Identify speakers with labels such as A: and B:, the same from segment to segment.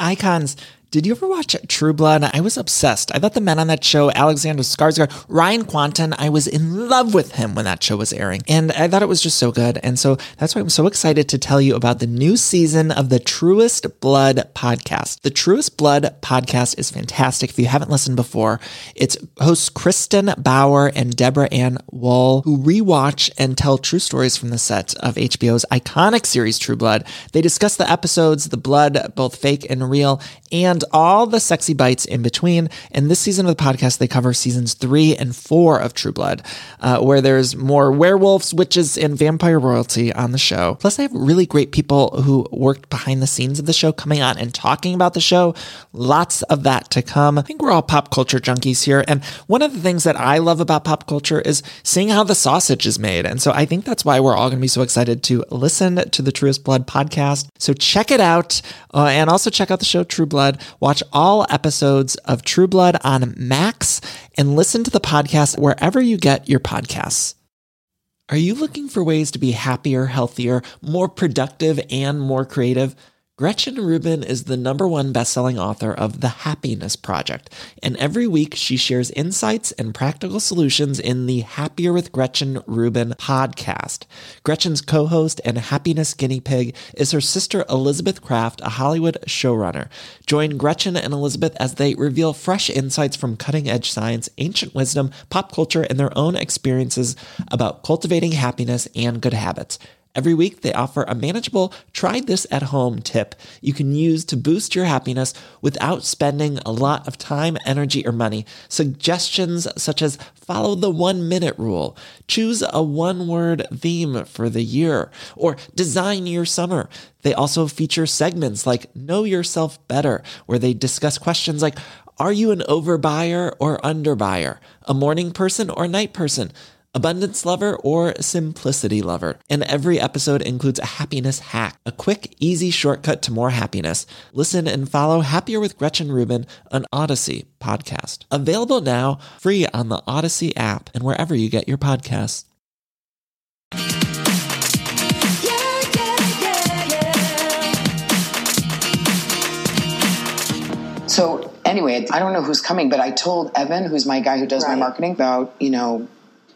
A: Icons. Did you ever watch True Blood? I was obsessed. I thought the men on that show, Alexander Skarsgård, Ryan Kwanten, I was in love with him when that show was airing. And I thought it was just so good. And so that's why I'm so excited to tell you about the new season of the Truest Blood podcast. The Truest Blood podcast is fantastic. If you haven't listened before, it's hosts Kristin Bauer and Deborah Ann Woll, who rewatch and tell true stories from the set of HBO's iconic series True Blood. They discuss the episodes, the blood, both fake and real, and all the sexy bites in between. In this season of the podcast, they cover seasons three and four of True Blood, uh, where there's more werewolves, witches, and vampire royalty on the show. Plus, they have really great people who worked behind the scenes of the show coming on and talking about the show. Lots of that to come. I think we're all pop culture junkies here. And one of the things that I love about pop culture is seeing how the sausage is made. And so I think that's why we're all going to be so excited to listen to the Truest Blood podcast. So check it out. Uh, and also check out the show True Blood. Watch all episodes of True Blood on Max and listen to the podcast wherever you get your podcasts. Are you looking for ways to be happier, healthier, more productive, and more creative? Gretchen Rubin is the number one best-selling author of The Happiness Project, and every week she shares insights and practical solutions in the Happier with Gretchen Rubin podcast. Gretchen's co-host and happiness guinea pig is her sister Elizabeth Craft, a Hollywood showrunner. Join Gretchen and Elizabeth as they reveal fresh insights from cutting-edge science, ancient wisdom, pop culture, and their own experiences about cultivating happiness and good habits. Every week, they offer a manageable try this at home tip you can use to boost your happiness without spending a lot of time, energy, or money. Suggestions such as follow the one minute rule, choose a one word theme for the year, or design your summer. They also feature segments like Know Yourself Better, where they discuss questions like Are you an overbuyer or underbuyer? A morning person or night person? Abundance lover, or simplicity lover. And every episode includes a happiness hack, a quick, easy shortcut to more happiness. Listen and follow Happier with Gretchen Rubin, an Odyssey podcast. Available now, free on the Odyssey app and wherever you get your podcasts.
B: So anyway, I don't know who's coming, but I told Evan, who's my guy who does my marketing, about you know,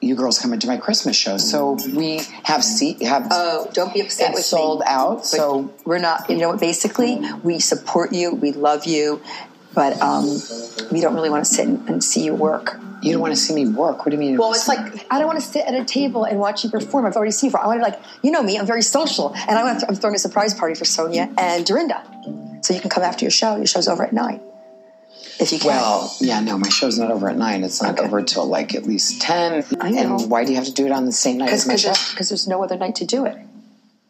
B: you girls come into my Christmas show. So we have seat have
C: Oh, don't be upset
B: it's
C: with
B: sold
C: me.
B: out.
C: But
B: So
C: we're not. You know what? Basically, we support you. We love you, but um, we don't really want to sit and, and see you work.
B: you don't want to see me work. What do you mean?
C: Well, it's like I don't want to sit at a table and watch you perform. I've already seen you. I want to like you know me. I'm very social, and I want to, I'm throwing a surprise party for Sonja and Dorinda, so you can come after your show. Your show's over at nine, if you can.
B: well, yeah, no, my show's not over at nine. It's not
C: Okay.
B: over till like at least ten.
C: I know.
B: And why do you have to do it on the same night as my
C: because
B: show?
C: there's, 'cause there's no other night to do it.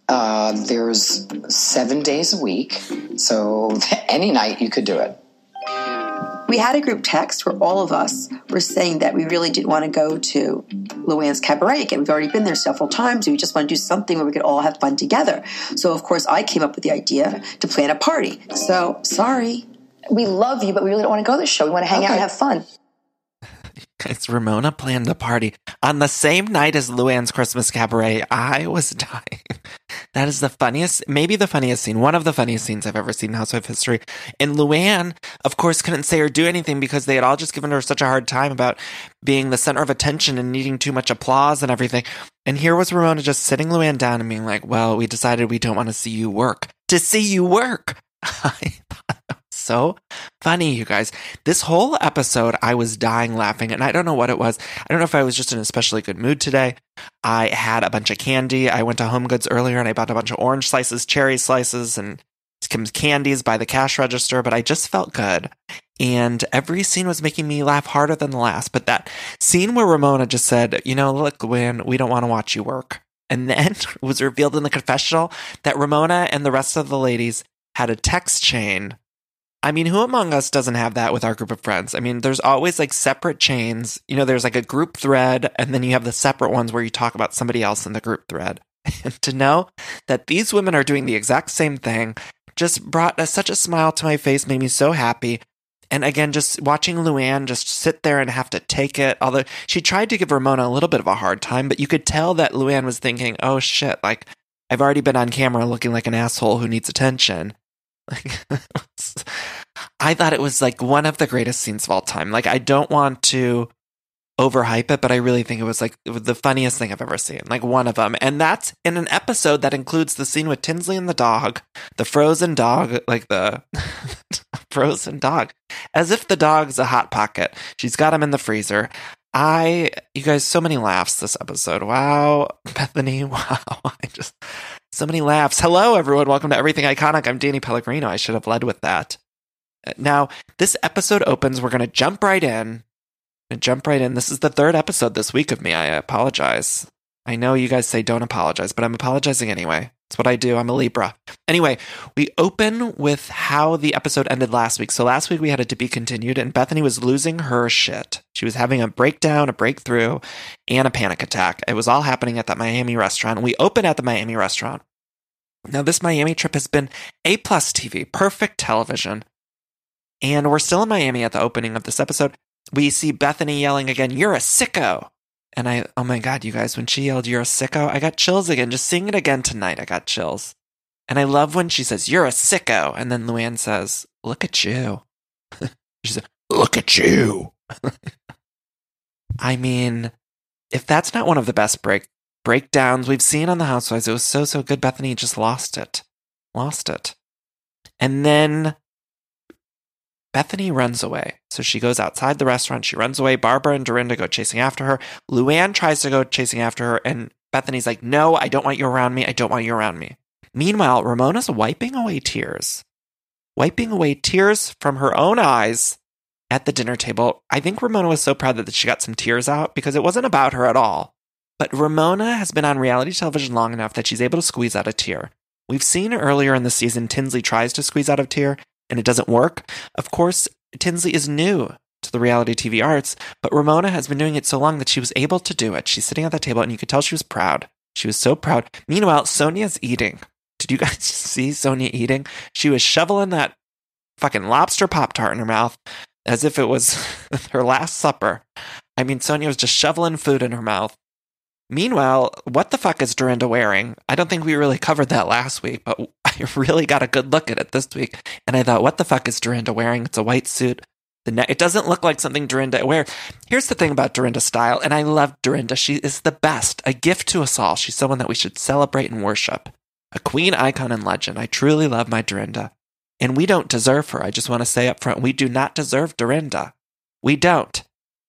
B: Uh, there's seven days a week, so any night you could do it.
C: We had a group text where all of us were saying that we really didn't want to go to Luann's Cabaret again. We've already been there several times. We just want to do something where we could all have fun together. So, of course, I came up with the idea to plan a party. So, sorry. We love you, but we really don't want to go to the show. We want to hang out and have fun.
A: Guys, Ramona planned the party on the same night as Luann's Christmas Cabaret. I was dying. That is the funniest, maybe the funniest scene, one of the funniest scenes I've ever seen in Housewife history. And Luann, of course, couldn't say or do anything because they had all just given her such a hard time about being the center of attention and needing too much applause and everything. And here was Ramona just sitting Luann down and being like, well, we decided we don't want to see you work. To see you work. I thought that was so funny, you guys. This whole episode, I was dying laughing, and I don't know what it was. I don't know if I was just in an especially good mood today. I had a bunch of candy. I went to Home Goods earlier and I bought a bunch of orange slices, cherry slices, and some candies by the cash register, but I just felt good. And every scene was making me laugh harder than the last. But that scene where Ramona just said, You know, look, Gwen, we don't want to watch you work. And then was revealed in the confessional that Ramona and the rest of the ladies had a text chain I mean, who among us doesn't have that with our group of friends? I mean, there's always like separate chains. You know, there's like a group thread, and then you have the separate ones where you talk about somebody else in the group thread. And to know that these women are doing the exact same thing just brought a, such a smile to my face, made me so happy. And again, just watching Luann just sit there and have to take it, although she tried to give Ramona a little bit of a hard time, but you could tell that Luann was thinking, oh shit, like I've already been on camera looking like an asshole who needs attention. Like, I thought it was like one of the greatest scenes of all time. Like, I don't want to overhype it, but I really think it was like the funniest thing I've ever seen. Like one of them. And that's in an episode that includes the scene with Tinsley and the dog, the frozen dog, like the frozen dog, as if the dog's a hot pocket. She's got him in the freezer. I, you guys, so many laughs this episode. Wow. Bethenny, wow. I just, so many laughs. Hello, everyone. Welcome to Everything Iconic. I'm Danny Pellegrino. I should have led with that. Uh, now, this episode opens. We're going to jump right in and jump right in. This is the third episode this week of me. I apologize. I know you guys say don't apologize, but I'm apologizing anyway. It's what I do. I'm a Libra. Anyway, we open with how the episode ended last week. So last week we had it to be continued, and Bethenny was losing her shit. She was having a breakdown, a breakthrough, and a panic attack. It was all happening at that Miami restaurant. We open at the Miami restaurant. Now, this Miami trip has been A plus TV, perfect television. And we're still in Miami at the opening of this episode we see Bethenny yelling again, You're a sicko. And I, oh my God, you guys, when she yelled, You're a sicko, I got chills again. Just seeing it again tonight, I got chills. And I love when she says, You're a sicko. And then Luann says, Look at you. she said, Look at you. I mean, if that's not one of the best break breakdowns we've seen on the Housewives, it was so, so good. Bethenny just lost it. Lost it. And then Bethenny runs away. So she goes outside the restaurant. She runs away. Barbara and Dorinda go chasing after her. Luann tries to go chasing after her. And Bethenny's like, No, I don't want you around me. I don't want you around me. Meanwhile, Ramona's wiping away tears, wiping away tears from her own eyes at the dinner table. I think Ramona was so proud that she got some tears out because it wasn't about her at all. But Ramona has been on reality television long enough that she's able to squeeze out a tear. We've seen earlier in the season, Tinsley tries to squeeze out a tear, and it doesn't work. Of course, Tinsley is new to the reality TV arts, but Ramona has been doing it so long that she was able to do it. She's sitting at that table and you could tell she was proud. She was so proud. Meanwhile, Sonja's eating. Did you guys see Sonja eating? She was shoveling that fucking lobster Pop Tart in her mouth as if it was her last supper. I mean, Sonja was just shoveling food in her mouth. Meanwhile, what the fuck is Dorinda wearing? I don't think we really covered that last week, but I really got a good look at it this week. And I thought, what the fuck is Dorinda wearing? It's a white suit. The ne- it doesn't look like something Dorinda wear. Here's the thing about Dorinda's style, and I love Dorinda. She is the best, a gift to us all. She's someone that we should celebrate and worship. A queen, icon, and legend. I truly love my Dorinda. And we don't deserve her. I just want to say up front, we do not deserve Dorinda. We don't.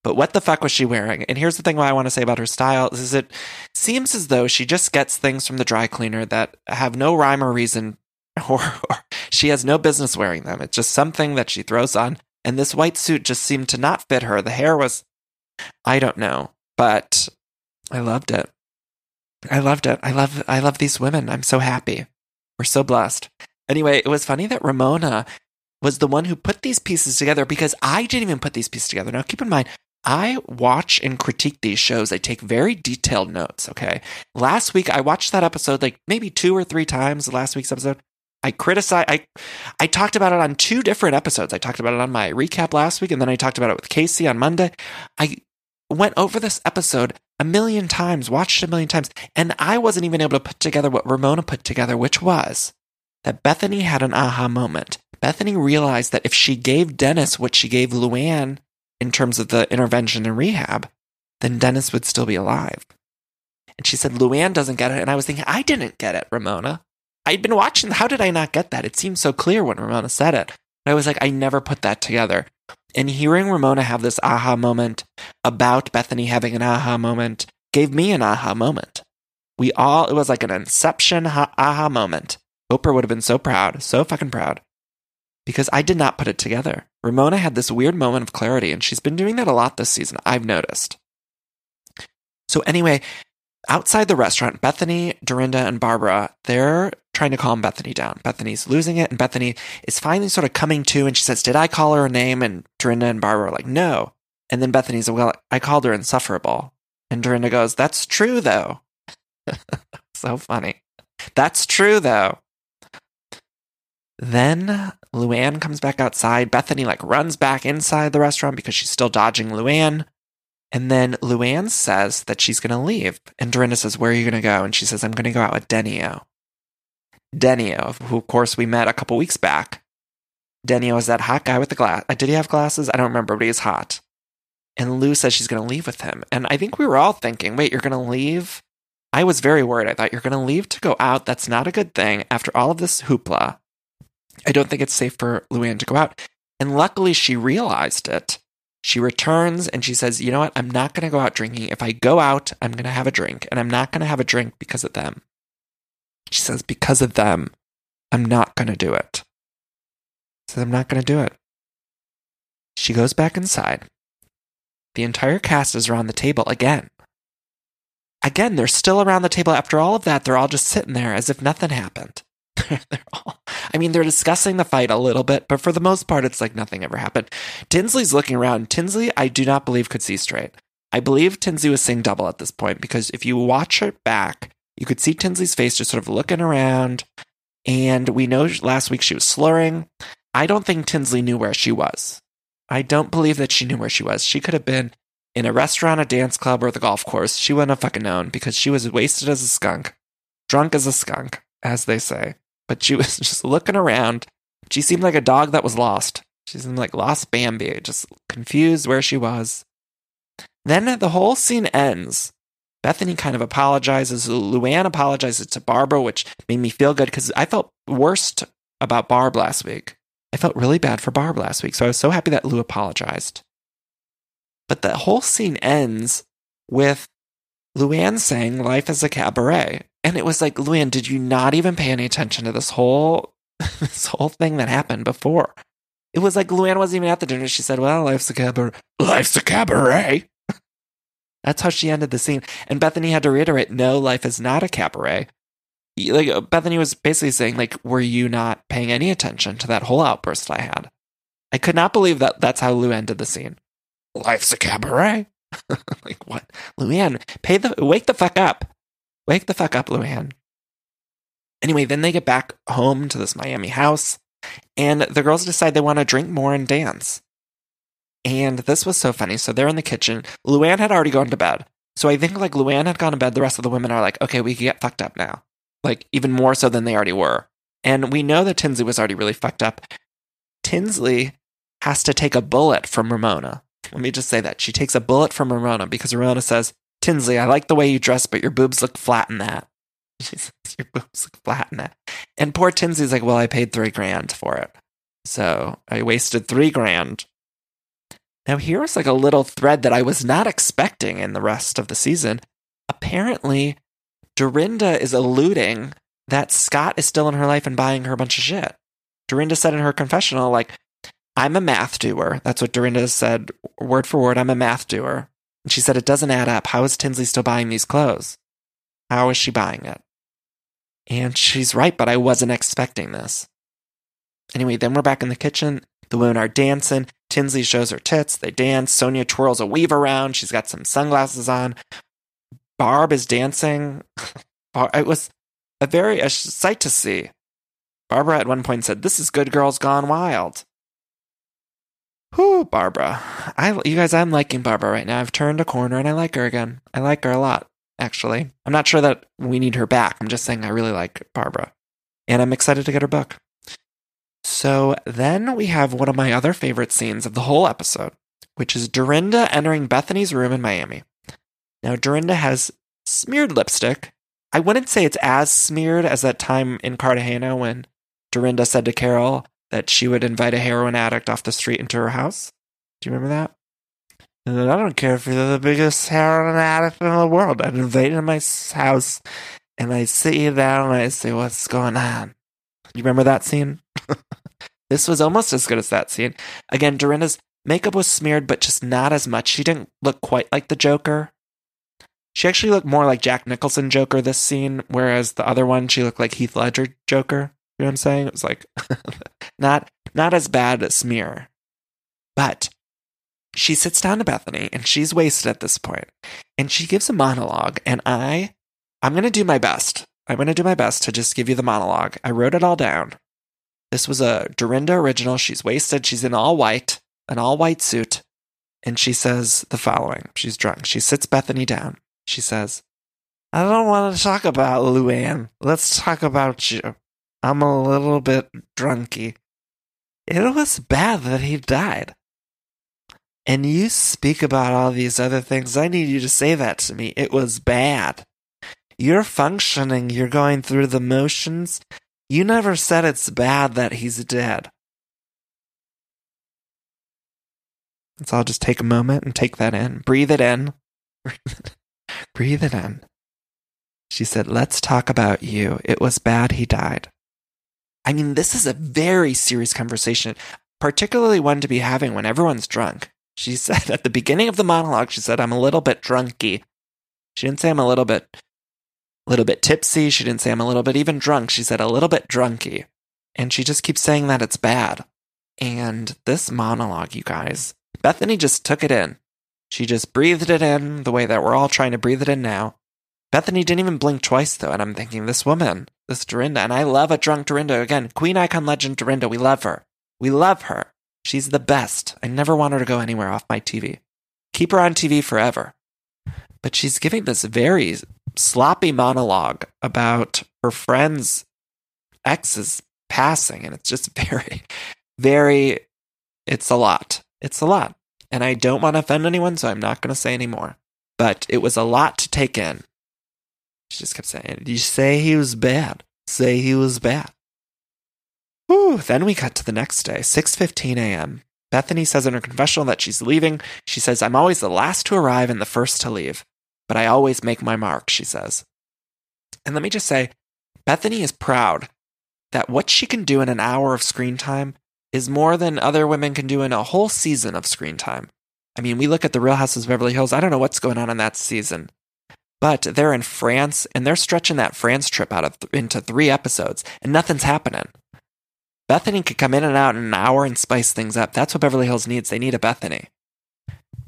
A: But what the fuck was she wearing? And here's the thing I want to say about her style is it seems as though she just gets things from the dry cleaner that have no rhyme or reason or, or she has no business wearing them. It's just something that she throws on. And this white suit just seemed to not fit her. The hair was, I don't know, but I loved it. I loved it. I love, I love these women. I'm so happy. We're so blessed. Anyway, it was funny that Ramona was the one who put these pieces together because I didn't even put these pieces together. Now, keep in mind, I watch and critique these shows. I take very detailed notes. Okay. Last week, I watched that episode like maybe two or three times, last week's episode. I criticize, I, I talked about it on two different episodes. I talked about it on my recap last week, and then I talked about it with Casey on Monday. I went over this episode a million times, watched it a million times, and I wasn't even able to put together what Ramona put together, which was that Bethenny had an aha moment. Bethenny realized that if she gave Dennis what she gave Luann in terms of the intervention and rehab, then Dennis would still be alive. And she said, Luann doesn't get it. And I was thinking, I didn't get it, Ramona. I'd been watching. How did I not get that? It seemed so clear when Ramona said it. But I was like, I never put that together. And hearing Ramona have this aha moment about Bethenny having an aha moment gave me an aha moment. We all, it was like an inception aha moment. Oprah would have been so proud, so fucking proud because I did not put it together. Ramona had this weird moment of clarity, and she's been doing that a lot this season, I've noticed. So, anyway, outside the restaurant, Bethenny, Dorinda, and Barbara, they're trying to calm Bethenny down. Bethenny's losing it, and Bethenny is finally sort of coming to, and she says, Did I call her a name? And Dorinda and Barbara are like, No. And then Bethenny's, Well, I called her insufferable. And Dorinda goes, That's true, though. so funny. That's true, though. Then Luann comes back outside. Bethenny like runs back inside the restaurant because she's still dodging Luann. And then Luann says that she's going to leave. And Dorinda says, Where are you going to go? And she says, I'm going to go out with Denio. Denio, who of course we met a couple weeks back. Denio is that hot guy with the glass. Did he have glasses? I don't remember, but he's hot. And Lou says she's going to leave with him. And I think we were all thinking, wait, you're going to leave? I was very worried. I thought you're going to leave to go out. That's not a good thing. After all of this hoopla, I don't think it's safe for Luann to go out. And luckily, she realized it. She returns and she says, You know what? I'm not going to go out drinking. If I go out, I'm going to have a drink. And I'm not going to have a drink because of them. She says, Because of them, I'm not going to do it. Says, I'm not going to do it. She goes back inside. The entire cast is around the table again. Again, they're still around the table after all of that. They're all just sitting there as if nothing happened. they're all, I mean, they're discussing the fight a little bit, but for the most part, it's like nothing ever happened. Tinsley's looking around. Tinsley, I do not believe could see straight. I believe Tinsley was seeing double at this point because if you watch her back, you could see Tinsley's face just sort of looking around. And we know last week she was slurring. I don't think Tinsley knew where she was. I don't believe that she knew where she was. She could have been in a restaurant, a dance club, or the golf course. She wouldn't have fucking known because she was wasted as a skunk, drunk as a skunk, as they say. But she was just looking around. She seemed like a dog that was lost. She seemed like lost Bambi, just confused where she was. Then the whole scene ends. Bethenny kind of apologizes. Luann apologizes to Barbara, which made me feel good because I felt worst about Barb last week. I felt really bad for Barb last week, so I was so happy that Lou apologized. But the whole scene ends with Luann saying life is a cabaret. And it was like, Luann, did you not even pay any attention to this whole this whole thing that happened before? It was like Luann wasn't even at the dinner. She said, Well, life's a cabaret. Life's a cabaret. That's how she ended the scene. And Bethenny had to reiterate, no, life is not a cabaret. Like uh, Bethenny was basically saying, like, were you not paying any attention to that whole outburst I had? I could not believe that that's how Lou ended the scene. Life's a cabaret. like what? Luann, pay the wake the fuck up. Wake the fuck up, Luann. Anyway, then they get back home to this Miami house, and the girls decide they want to drink more and dance. And this was so funny. So they're in the kitchen. Luann had already gone to bed. So I think like Luann had gone to bed. The rest of the women are like, okay, we can get fucked up now. Like even more so than they already were. And we know that Tinsley was already really fucked up. Tinsley has to take a bullet from Ramona. Let me just say that. She takes a bullet from Ramona because Ramona says, Tinsley, I like the way you dress, but your boobs look flat in that. She says, Your boobs look flat in that. And poor Tinsley's like, Well, I paid three grand for it. So I wasted three grand. Now, here's like a little thread that I was not expecting in the rest of the season. Apparently, Dorinda is alluding that Scott is still in her life and buying her a bunch of shit. Dorinda said in her confessional, like, I'm a math doer. That's what Dorinda said, word for word. I'm a math doer. And she said, It doesn't add up. How is Tinsley still buying these clothes? How is she buying it? And she's right, but I wasn't expecting this. Anyway, then we're back in the kitchen. The women are dancing. Tinsley shows her tits. They dance. Sonja twirls a weave around. She's got some sunglasses on. Barb is dancing. it was a very a sight to see. Barbara at one point said, "This is good girls gone wild." Barbara. I, you guys, I'm liking Barbara right now. I've turned a corner and I like her again. I like her a lot, actually. I'm not sure that we need her back. I'm just saying I really like Barbara. And I'm excited to get her book. So then we have one of my other favorite scenes of the whole episode, which is Dorinda entering Bethenny's room in Miami. Now, Dorinda has smeared lipstick. I wouldn't say it's as smeared as that time in Cartagena when Dorinda said to Carol, that she would invite a heroin addict off the street into her house. Do you remember that? And then I don't care if you're the biggest heroin addict in the world. Invite you my house and I sit you down and I say, What's going on? You remember that scene? this was almost as good as that scene. Again, Dorinda's makeup was smeared, but just not as much. She didn't look quite like the Joker. She actually looked more like Jack Nicholson Joker this scene, whereas the other one, she looked like Heath Ledger Joker. You know what I'm saying? It was like not not as bad as smear. But she sits down to Bethenny and she's wasted at this point. And she gives a monologue and I I'm going to do my best. I'm going to do my best to just give you the monologue. I wrote it all down. This was a Dorinda original. She's wasted. She's in all white, an all white suit. And she says the following. She's drunk. She sits Bethenny down. She says, I don't want to talk about Luann. Let's talk about you. I'm a little bit drunky. It was bad that he died. And you speak about all these other things. I need you to say that to me. It was bad. You're functioning. You're going through the motions. You never said it's bad that he's dead. So I'll just take a moment and take that in. Breathe it in. Breathe it in. She said, Let's talk about you. It was bad he died. I mean, this is a very serious conversation, particularly one to be having when everyone's drunk. She said at the beginning of the monologue, she said, I'm a little bit drunky. She didn't say I'm a little bit, a little bit tipsy. She didn't say I'm a little bit even drunk. She said a little bit drunky. And she just keeps saying that it's bad. And this monologue, you guys, Bethenny just took it in. She just breathed it in the way that we're all trying to breathe it in now. Bethenny didn't even blink twice, though, and I'm thinking, this woman, this Dorinda, and I love a drunk Dorinda. Again, Queen Icon Legend Dorinda, we love her. We love her. She's the best. I never want her to go anywhere off my TV. Keep her on TV forever. But she's giving this very sloppy monologue about her friend's ex's passing, and it's just very, very, it's a lot. It's a lot. And I don't want to offend anyone, so I'm not going to say any more. But it was a lot to take in. She just kept saying, You say he was bad. Say he was bad. Whew. Then we cut to the next day, 6.15 a.m. Bethenny says in her confessional that she's leaving. She says, I'm always the last to arrive and the first to leave. But I always make my mark, she says. And let me just say, Bethenny is proud that what she can do in an hour of screen time is more than other women can do in a whole season of screen time. I mean, we look at the Real Houses of Beverly Hills. I don't know what's going on in that season, but they're in France and they're stretching that France trip out th- into three episodes, and nothing's happening. Bethenny could come in and out in an hour and spice things up. That's what Beverly Hills needs. They need a Bethenny.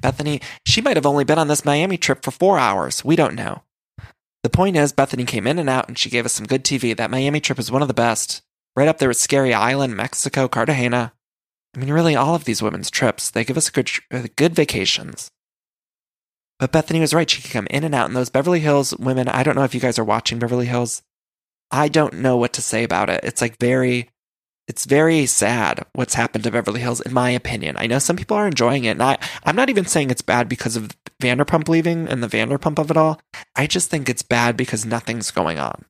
A: Bethenny, she might have only been on this Miami trip for four hours. We don't know. The point is, Bethenny came in and out and she gave us some good TV. That Miami trip is one of the best right up there with Scary Island, Mexico, Cartagena. I mean, really, all of these women's trips, they give us good, uh, good vacations. But Bethenny was right. She could come in and out. And those Beverly Hills women, I don't know if you guys are watching Beverly Hills. I don't know what to say about it. It's like very, it's very sad what's happened to Beverly Hills, in my opinion. I know some people are enjoying it. And I, I'm not even saying it's bad because of Vanderpump leaving and the Vanderpump of it all. I just think it's bad because nothing's going on.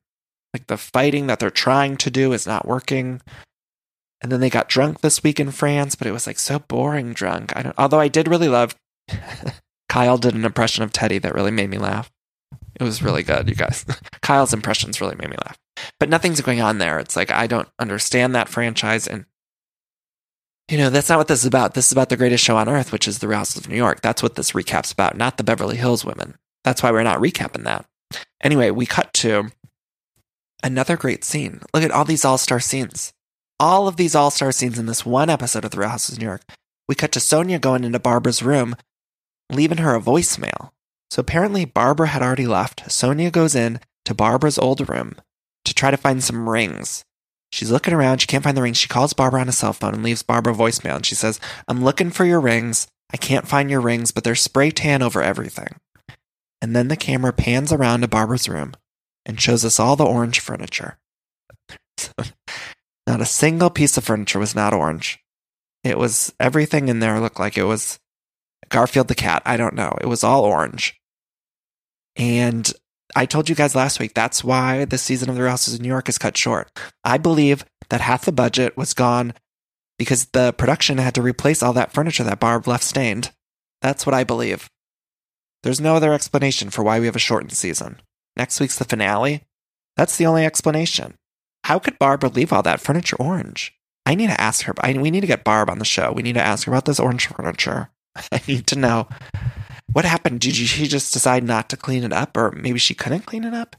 A: Like the fighting that they're trying to do is not working. And then they got drunk this week in France, but it was like so boring drunk. I don't although I did really love Kyle did an impression of Teddy that really made me laugh. It was really good, you guys. Kyle's impressions really made me laugh. But nothing's going on there. It's like I don't understand that franchise and you know, that's not what this is about. This is about the greatest show on earth, which is The Real Houses of New York. That's what this recap's about, not the Beverly Hills women. That's why we're not recapping that. Anyway, we cut to Another great scene. Look at all these all star scenes. All of these all star scenes in this one episode of The Real of New York. We cut to Sonja going into Barbara's room, leaving her a voicemail. So apparently, Barbara had already left. Sonja goes in to Barbara's old room try to find some rings. She's looking around. She can't find the rings. She calls Barbara on a cell phone and leaves Barbara voicemail. And she says, I'm looking for your rings. I can't find your rings, but they're spray tan over everything. And then the camera pans around to Barbara's room and shows us all the orange furniture. not a single piece of furniture was not orange. It was everything in there looked like it was Garfield the cat. I don't know. It was all orange. And I told you guys last week that's why the season of The Real Houses of New York is cut short. I believe that half the budget was gone because the production had to replace all that furniture that Barb left stained. That's what I believe. There's no other explanation for why we have a shortened season. Next week's the finale. That's the only explanation. How could Barbara leave all that furniture orange? I need to ask her. I, we need to get Barb on the show. We need to ask her about this orange furniture. I need to know what happened. Did she just decide not to clean it up, or maybe she couldn't clean it up?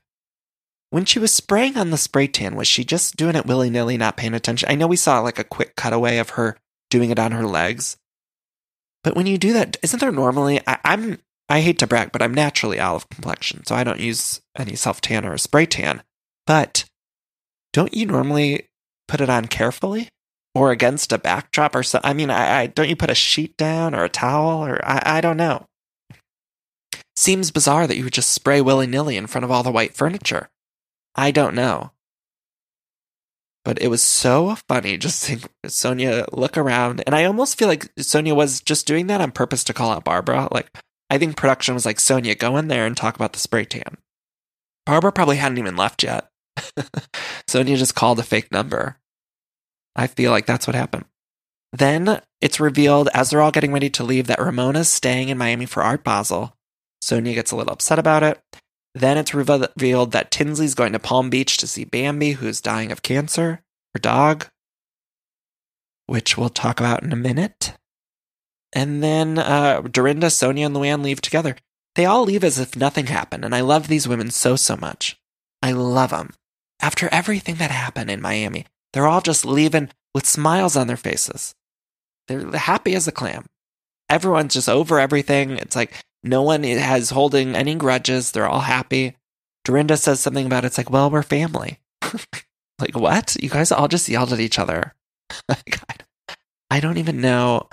A: When she was spraying on the spray tan, was she just doing it willy nilly, not paying attention? I know we saw like a quick cutaway of her doing it on her legs, but when you do that, isn't there normally? I, I'm I hate to brag, but I'm naturally olive complexion, so I don't use any self tan or spray tan. But don't you normally put it on carefully or against a backdrop or so? I mean, I, I don't you put a sheet down or a towel or I, I don't know. Seems bizarre that you would just spray willy nilly in front of all the white furniture. I don't know. But it was so funny just seeing Sonja look around. And I almost feel like Sonja was just doing that on purpose to call out Barbara. Like, I think production was like, Sonja, go in there and talk about the spray tan. Barbara probably hadn't even left yet. Sonja just called a fake number. I feel like that's what happened. Then it's revealed as they're all getting ready to leave that Ramona's staying in Miami for Art Basel. Sonja gets a little upset about it. Then it's revealed that Tinsley's going to Palm Beach to see Bambi, who's dying of cancer, her dog, which we'll talk about in a minute. And then uh, Dorinda, Sonja, and Luann leave together. They all leave as if nothing happened, and I love these women so, so much. I love them. After everything that happened in Miami, they're all just leaving with smiles on their faces. They're happy as a clam. Everyone's just over everything. It's like no one has holding any grudges. They're all happy. Dorinda says something about it's like, well, we're family. like, what? You guys all just yelled at each other. I don't even know.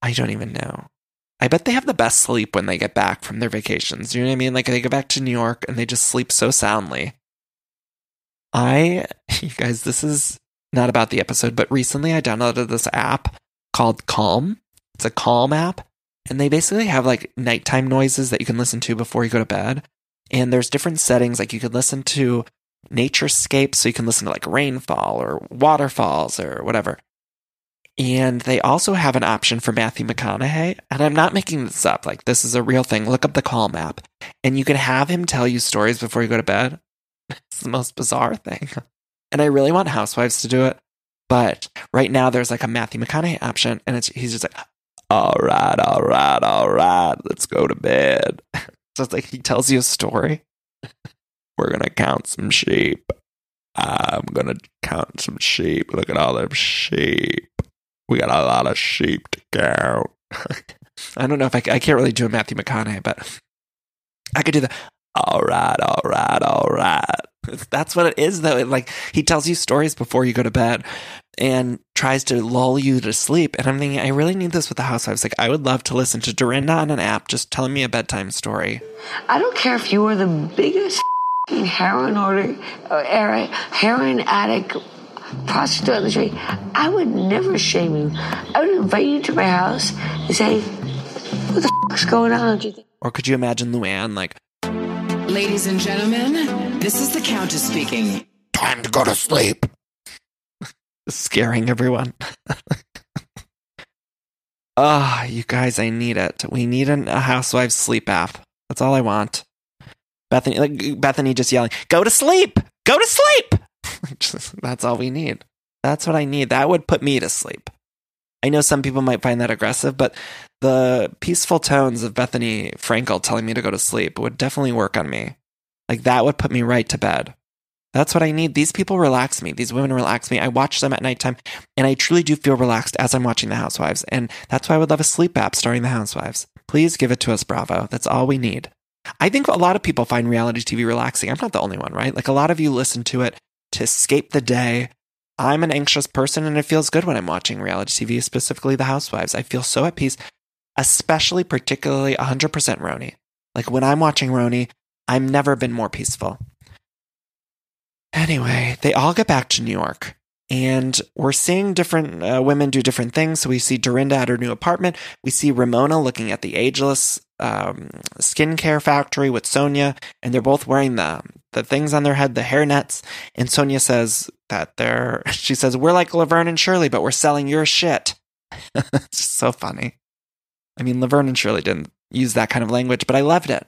A: I don't even know. I bet they have the best sleep when they get back from their vacations. You know what I mean? Like they go back to New York and they just sleep so soundly. I, you guys, this is not about the episode, but recently I downloaded this app called Calm. It's a Calm app. And they basically have like nighttime noises that you can listen to before you go to bed. And there's different settings. Like you could listen to naturescape, so you can listen to like rainfall or waterfalls or whatever. And they also have an option for Matthew McConaughey. And I'm not making this up. Like, this is a real thing. Look up the Calm app. And you can have him tell you stories before you go to bed. It's the most bizarre thing. And I really want Housewives to do it. But right now, there's like a Matthew McConaughey option. And it's, he's just like, all right, all right, all right, let's go to bed. So it's like he tells you a story. We're going to count some sheep. I'm going to count some sheep. Look at all them sheep. We got a lot of sheep to count. I don't know if I, I can't really do a Matthew McConaughey, but I could do the all right, all right, all right. That's what it is, though. It, like he tells you stories before you go to bed and tries to lull you to sleep. And I'm thinking, I really need this with the housewives. Like, I would love to listen to Dorinda on an app just telling me a bedtime story.
D: I don't care if you were the biggest heroin order, uh, or heroin addict prostitute on the street, I would never shame you. I would invite you to my house and say, "What the fuck's going on?" Do you think?
A: Or could you imagine Luann like,
E: "Ladies and gentlemen, this is the Countess speaking.
A: Time to go to sleep." Scaring everyone. Ah, oh, you guys, I need it. We need an, a housewife sleep app. That's all I want. Bethenny, like Bethenny, just yelling, "Go to sleep! Go to sleep!" That's all we need. That's what I need. That would put me to sleep. I know some people might find that aggressive, but the peaceful tones of Bethenny Frankel telling me to go to sleep would definitely work on me. Like that would put me right to bed. That's what I need. These people relax me. These women relax me. I watch them at nighttime and I truly do feel relaxed as I'm watching The Housewives. And that's why I would love a sleep app starring The Housewives. Please give it to us, Bravo. That's all we need. I think a lot of people find reality TV relaxing. I'm not the only one, right? Like a lot of you listen to it to escape the day. I'm an anxious person and it feels good when I'm watching reality TV, specifically The Housewives. I feel so at peace, especially particularly 100% Roni. Like when I'm watching Roni, I've never been more peaceful. Anyway, they all get back to New York and we're seeing different uh, women do different things. So we see Dorinda at her new apartment. We see Ramona looking at the ageless um, skincare factory with Sonja, and they're both wearing the the things on their head, the hair nets. And Sonja says that they're, she says, we're like Laverne and Shirley, but we're selling your shit. it's so funny. I mean, Laverne and Shirley didn't use that kind of language, but I loved it.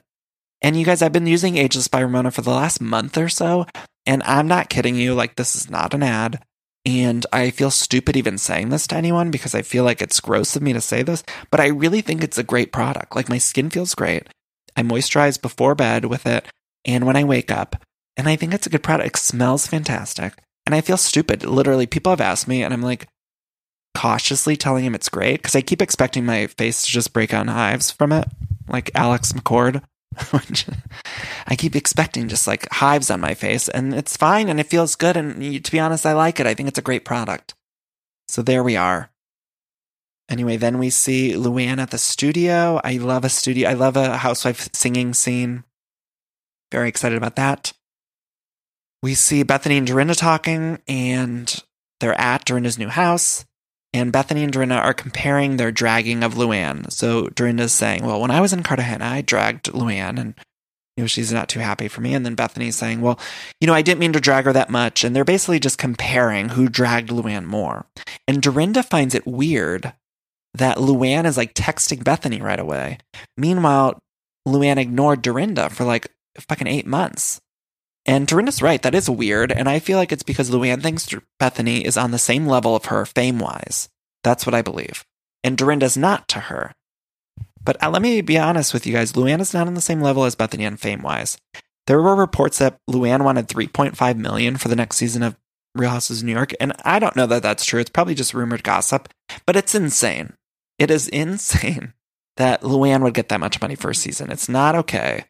A: And you guys, I've been using Ageless by Ramona for the last month or so. And I'm not kidding you. Like, this is not an ad. And I feel stupid even saying this to anyone because I feel like it's gross of me to say this, but I really think it's a great product. Like my skin feels great. I moisturize before bed with it and when I wake up. And I think it's a good product. It smells fantastic. And I feel stupid. Literally, people have asked me, and I'm like cautiously telling them it's great because I keep expecting my face to just break out in hives from it, like Alex McCord. I keep expecting just like hives on my face, and it's fine and it feels good. And to be honest, I like it. I think it's a great product. So there we are. Anyway, then we see Luann at the studio. I love a studio. I love a housewife singing scene. Very excited about that. we see Bethenny and Dorinda talking, and they're at Dorinda's new house. And Bethenny and Dorinda are comparing their dragging of Luann. So Dorinda's saying, Well, when I was in Cartagena, I dragged Luann, and you know, she's not too happy for me. And then Bethenny's saying, Well, you know, I didn't mean to drag her that much. And they're basically just comparing who dragged Luann more. And Dorinda finds it weird that Luann is like texting Bethenny right away. Meanwhile, Luann ignored Dorinda for like fucking eight months. And Dorinda's right, that is weird. And I feel like it's because Luann thinks Bethenny is on the same level of her fame wise. That's what I believe. And Dorinda's not to her. But uh, let me be honest with you guys Luann is not on the same level as Bethenny on fame wise. There were reports that Luann wanted 3.5 million for the next season of Real Houses of New York, and I don't know that that's true. It's probably just rumored gossip, but it's insane. It is insane that Luann would get that much money for a season. It's not okay.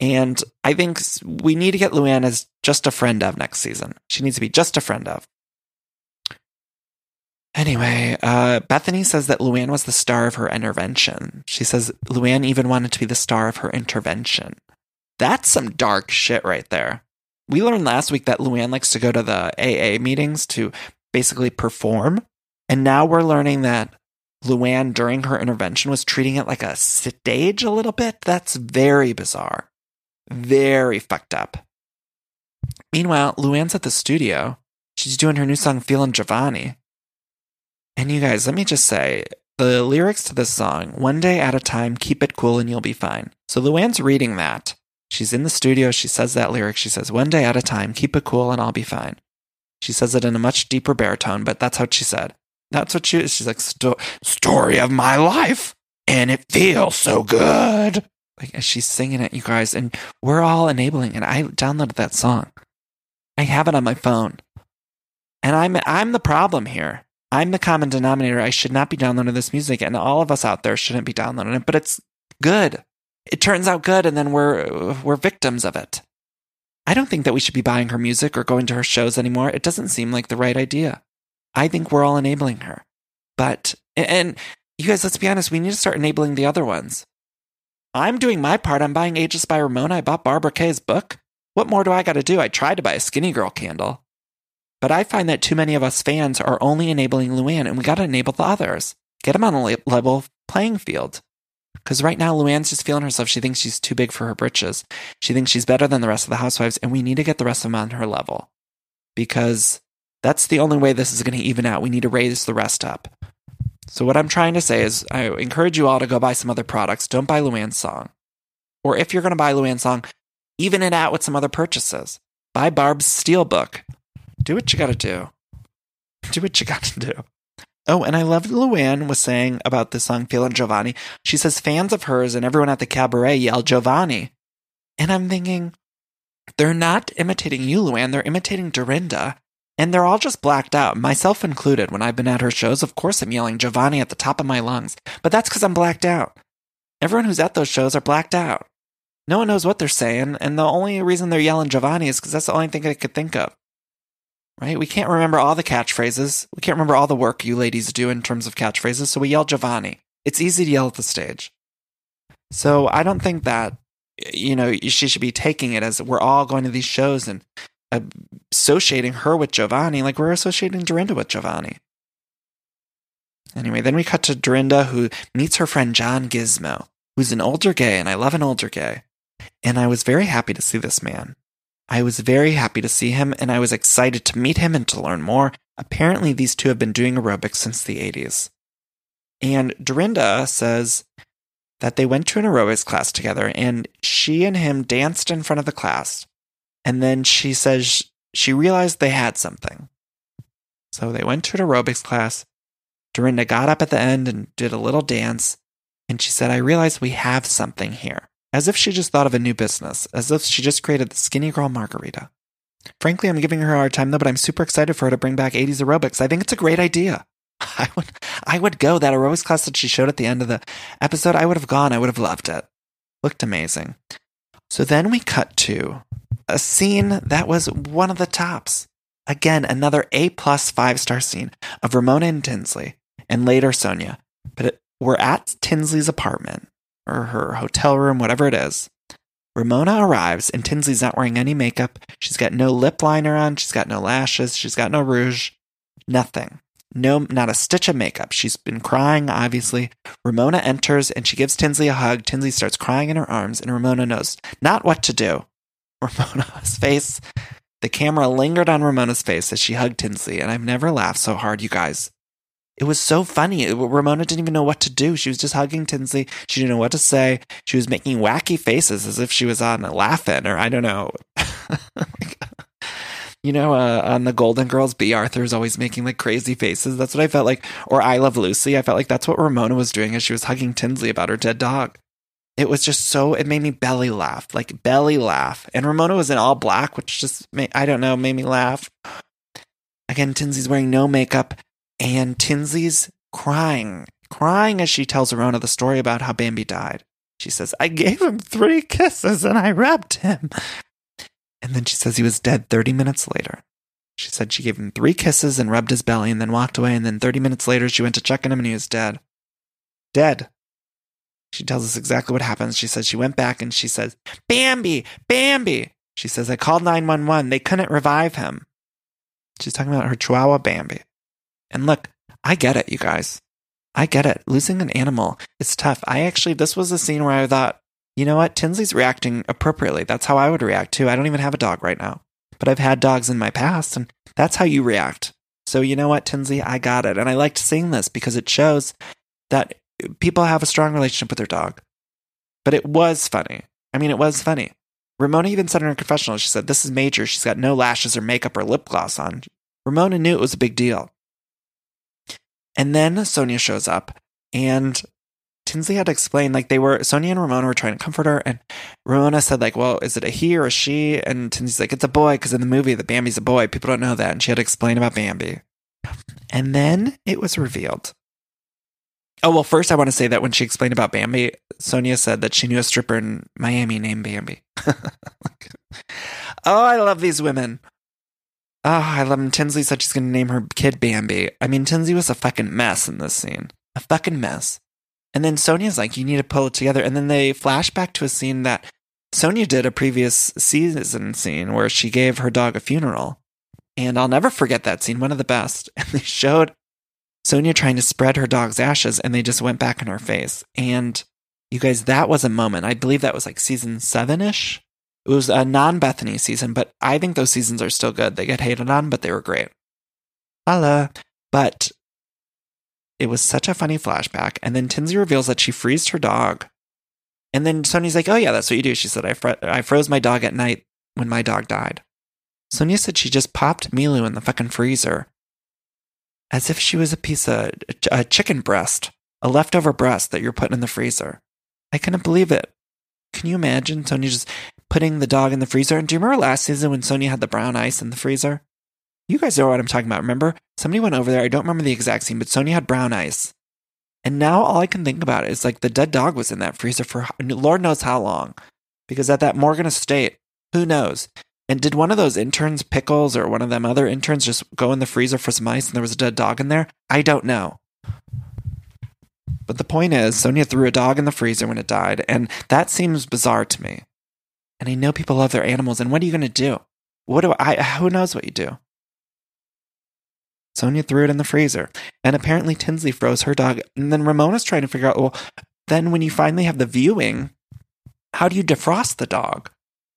A: And I think we need to get Luann as just a friend of next season. She needs to be just a friend of. Anyway, uh, Bethenny says that Luann was the star of her intervention. She says Luann even wanted to be the star of her intervention. That's some dark shit right there. We learned last week that Luann likes to go to the AA meetings to basically perform. And now we're learning that Luann, during her intervention, was treating it like a stage a little bit. That's very bizarre. Very fucked up. Meanwhile, Luann's at the studio. She's doing her new song, Feeling Jovani. And you guys, let me just say the lyrics to this song, one day at a time, keep it cool and you'll be fine. So Luann's reading that. She's in the studio. She says that lyric. She says, one day at a time, keep it cool and I'll be fine. She says it in a much deeper baritone, but that's how she said. That's what she is. She's like, Sto- story of my life. And it feels so good. Like she's singing it, you guys, and we're all enabling it. I downloaded that song. I have it on my phone. And I'm I'm the problem here. I'm the common denominator. I should not be downloading this music, and all of us out there shouldn't be downloading it. But it's good. It turns out good, and then we're we're victims of it. I don't think that we should be buying her music or going to her shows anymore. It doesn't seem like the right idea. I think we're all enabling her. But and you guys, let's be honest. We need to start enabling the other ones. I'm doing my part. I'm buying Ageless by Ramona. I bought Barbara Kay's book. What more do I got to do? I tried to buy a Skinny Girl candle. But I find that too many of us fans are only enabling Luann, and we got to enable the others. Get them on a level playing field. Because right now, Luann's just feeling herself. She thinks she's too big for her britches. She thinks she's better than the rest of the housewives, and we need to get the rest of them on her level. Because that's the only way this is going to even out. We need to raise the rest up. So, what I'm trying to say is, I encourage you all to go buy some other products. Don't buy Luann's song. Or if you're going to buy Luann's song, even it out with some other purchases. Buy Barb's Steelbook do what you got to do. Do what you got to do. Oh, and I loved Luann was saying about the song Feelin' Jovani. She says fans of hers and everyone at the cabaret yell Jovani. And I'm thinking, they're not imitating you, Luann. They're imitating Dorinda. And they're all just blacked out, myself included. When I've been at her shows, of course I'm yelling Jovani at the top of my lungs. But that's because I'm blacked out. Everyone who's at those shows are blacked out. No one knows what they're saying, and the only reason they're yelling Jovani is because that's the only thing I could think of right? We can't remember all the catchphrases. We can't remember all the work you ladies do in terms of catchphrases, so we yell Jovani. It's easy to yell at the stage. So I don't think that, you know, she should be taking it as we're all going to these shows and associating her with Jovani like we're associating Dorinda with Jovani. Anyway, then we cut to Dorinda, who meets her friend John Gizmo, who's an older gay, and I love an older gay. And I was very happy to see this man. I was very happy to see him and I was excited to meet him and to learn more. Apparently, these two have been doing aerobics since the 80s. And Dorinda says that they went to an aerobics class together and she and him danced in front of the class. And then she says she realized they had something. So they went to an aerobics class. Dorinda got up at the end and did a little dance. And she said, I realize we have something here as if she just thought of a new business, as if she just created the Skinny Girl Margarita. Frankly, I'm giving her a hard time though, but I'm super excited for her to bring back 80s aerobics. I think it's a great idea. I would, I would go. That aerobics class that she showed at the end of the episode, I would have gone. I would have loved it. Looked amazing. So then we cut to a scene that was one of the tops. Again, another A plus five star scene of Ramona and Tinsley, and later Sonja. But it, we're at Tinsley's apartment or her hotel room, whatever it is, Ramona arrives and Tinsley's not wearing any makeup. She's got no lip liner on. She's got no lashes. She's got no rouge. Nothing. No, not a stitch of makeup. She's been crying, obviously. Ramona enters and she gives Tinsley a hug. Tinsley starts crying in her arms and Ramona knows not what to do. Ramona's face, the camera lingered on Ramona's face as she hugged Tinsley, and I've never laughed so hard, you guys. It was so funny. Ramona didn't even know what to do. She was just hugging Tinsley. She didn't know what to say. She was making wacky faces as if she was on a laughing or I don't know. you know, uh, on the Golden Girls, Bea Arthur is always making like crazy faces. That's what I felt like. Or I Love Lucy. I felt like that's what Ramona was doing as she was hugging Tinsley about her dead dog. It was just so, it made me belly laugh, like belly laugh. And Ramona was in all black, which just, made, I don't know, made me laugh. Again, Tinsley's wearing no makeup and Tinsley's crying, crying as she tells Ramona the story about how Bambi died. She says, I gave him three kisses and I rubbed him. And then she says he was dead 30 minutes later. She said she gave him three kisses and rubbed his belly and then walked away. And then 30 minutes later, she went to check on him and he was dead. Dead. She tells us exactly what happens. She says she went back and she says, Bambi, Bambi. She says, I called 911. They couldn't revive him. She's talking about her chihuahua Bambi. And look, I get it, you guys. I get it. Losing an animal is tough. I actually, this was a scene where I thought, you know what? Tinsley's reacting appropriately. That's how I would react too. I don't even have a dog right now, but I've had dogs in my past, and that's how you react. So, you know what, Tinsley? I got it. And I liked seeing this because it shows that people have a strong relationship with their dog. But it was funny. I mean, it was funny. Ramona even said in her confessional, she said, This is major. She's got no lashes or makeup or lip gloss on. Ramona knew it was a big deal. And then Sonja shows up, and Tinsley had to explain, like, they were, Sonja and Ramona were trying to comfort her, and Ramona said, like, well, is it a he or a she? And Tinsley's like, it's a boy, because in the movie, the Bambi's a boy. People don't know that. And she had to explain about Bambi. And then it was revealed. Oh, well, first I want to say that when she explained about Bambi, Sonja said that she knew a stripper in Miami named Bambi. oh, I love these women. Oh, I love him. Tinsley said she's going to name her kid Bambi. I mean, Tinsley was a fucking mess in this scene. A fucking mess. And then Sonja's like, you need to pull it together. And then they flash back to a scene that Sonja did a previous season scene where she gave her dog a funeral. And I'll never forget that scene, one of the best. And they showed Sonja trying to spread her dog's ashes and they just went back in her face. And you guys, that was a moment. I believe that was like season seven ish. It was a non Bethenny season, but I think those seasons are still good. They get hated on, but they were great. Holla. But it was such a funny flashback. And then Tinsley reveals that she freezed her dog. And then Sonja's like, oh, yeah, that's what you do. She said, I, fr- I froze my dog at night when my dog died. Sonja said she just popped Milu in the fucking freezer as if she was a piece of a chicken breast, a leftover breast that you're putting in the freezer. I couldn't believe it. Can you imagine Sonja just putting the dog in the freezer? And do you remember last season when Sonja had the brown ice in the freezer? You guys know what I'm talking about. Remember? Somebody went over there. I don't remember the exact scene, but Sonja had brown ice. And now all I can think about is like the dead dog was in that freezer for Lord knows how long. Because at that Morgan estate, who knows? And did one of those interns, Pickles, or one of them other interns just go in the freezer for some ice and there was a dead dog in there? I don't know. But the point is, Sonja threw a dog in the freezer when it died, and that seems bizarre to me. And I know people love their animals, and what are you going to do? What do I, who knows what you do? Sonja threw it in the freezer. And apparently Tinsley froze her dog. And then Ramona's trying to figure out, well, then when you finally have the viewing, how do you defrost the dog?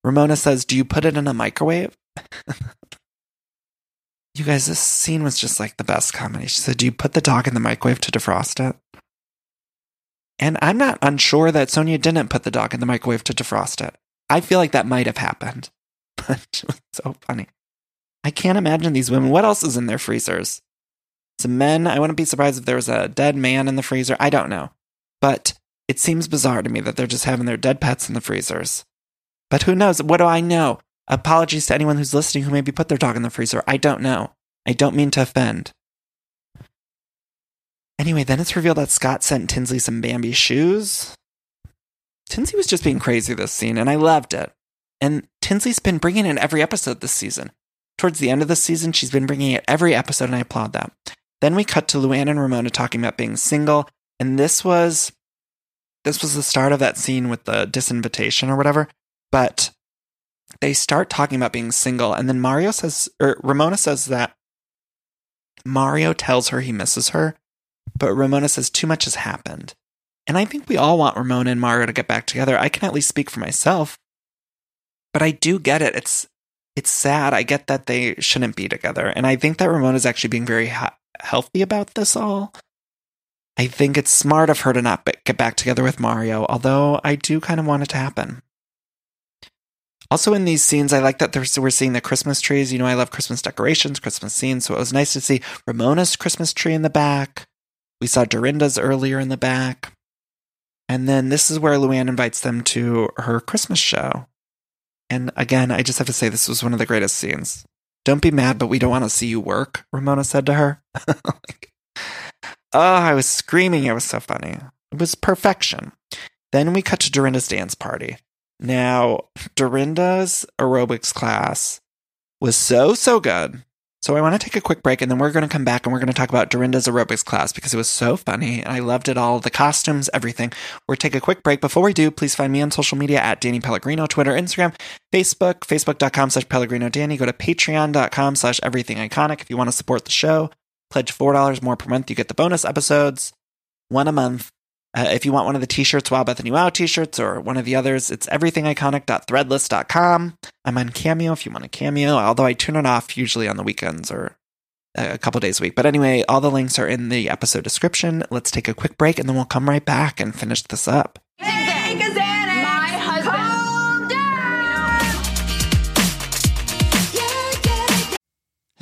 A: Ramona says, Do you put it in a microwave? you guys, this scene was just like the best comedy. She said, Do you put the dog in the microwave to defrost it? And I'm not unsure that Sonja didn't put the dog in the microwave to defrost it. I feel like that might have happened. But it was so funny. I can't imagine these women. What else is in their freezers? Some men. I wouldn't be surprised if there was a dead man in the freezer. I don't know. But it seems bizarre to me that they're just having their dead pets in the freezers. But who knows? What do I know? Apologies to anyone who's listening who maybe put their dog in the freezer. I don't know. I don't mean to offend. Anyway, then it's revealed that Scott sent Tinsley some Bambi shoes. Tinsley was just being crazy this scene, and I loved it. And Tinsley's been bringing it every episode this season. Towards the end of the season, she's been bringing it every episode, and I applaud that. Then we cut to Luann and Ramona talking about being single, and this was this was the start of that scene with the disinvitation or whatever. But they start talking about being single, and then Mario says, or Ramona says that Mario tells her he misses her, but Ramona says too much has happened. And I think we all want Ramona and Mario to get back together. I can at least speak for myself. But I do get it. It's it's sad. I get that they shouldn't be together. And I think that Ramona's actually being very ha- healthy about this all. I think it's smart of her to not get back together with Mario, although I do kind of want it to happen. Also, in these scenes, I like that we're seeing the Christmas trees. You know, I love Christmas decorations, Christmas scenes, so it was nice to see Ramona's Christmas tree in the back. We saw Dorinda's earlier in the back. And then this is where Luann invites them to her Christmas show. And again, I just have to say, this was one of the greatest scenes. Don't be mad, but we don't want to see you work, Ramona said to her. like, oh, I was screaming. It was so funny. It was perfection. Then we cut to Dorinda's dance party. Now, Dorinda's aerobics class was so, so good. So I want to take a quick break and then we're going to come back and we're going to talk about Dorinda's aerobics class because it was so funny and I loved it all. The costumes, everything. We're take a quick break. Before we do, please find me on social media at Danny Pellegrino, Twitter, Instagram, Facebook, facebook.com slash Pellegrino Danny. Go to patreon.com slash everything iconic if you want to support the show. Pledge $4 more per month. You get the bonus episodes, one a month. Uh, if you want one of the t-shirts, Wild Bethenny Wow t-shirts, or one of the others, it's everythingiconic.threadless.com. I'm on Cameo if you want a Cameo, although I turn it off usually on the weekends or a couple days a week. But anyway, all the links are in the episode description. Let's take a quick break and then we'll come right back and finish this up.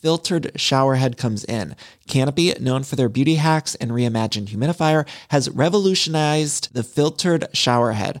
A: filtered shower head comes in. Canopy, known for their beauty hacks and reimagined humidifier, has revolutionized the filtered shower head.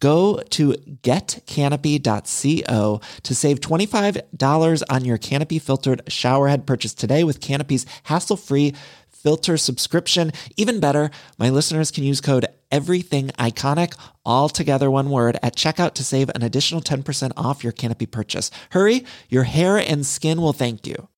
A: Go to getcanopy.co to save $25 on your Canopy filtered showerhead purchase today with Canopy's hassle free filter subscription. Even better, my listeners can use code everything iconic all together one word at checkout to save an additional 10% off your Canopy purchase. Hurry, your hair and skin will thank you.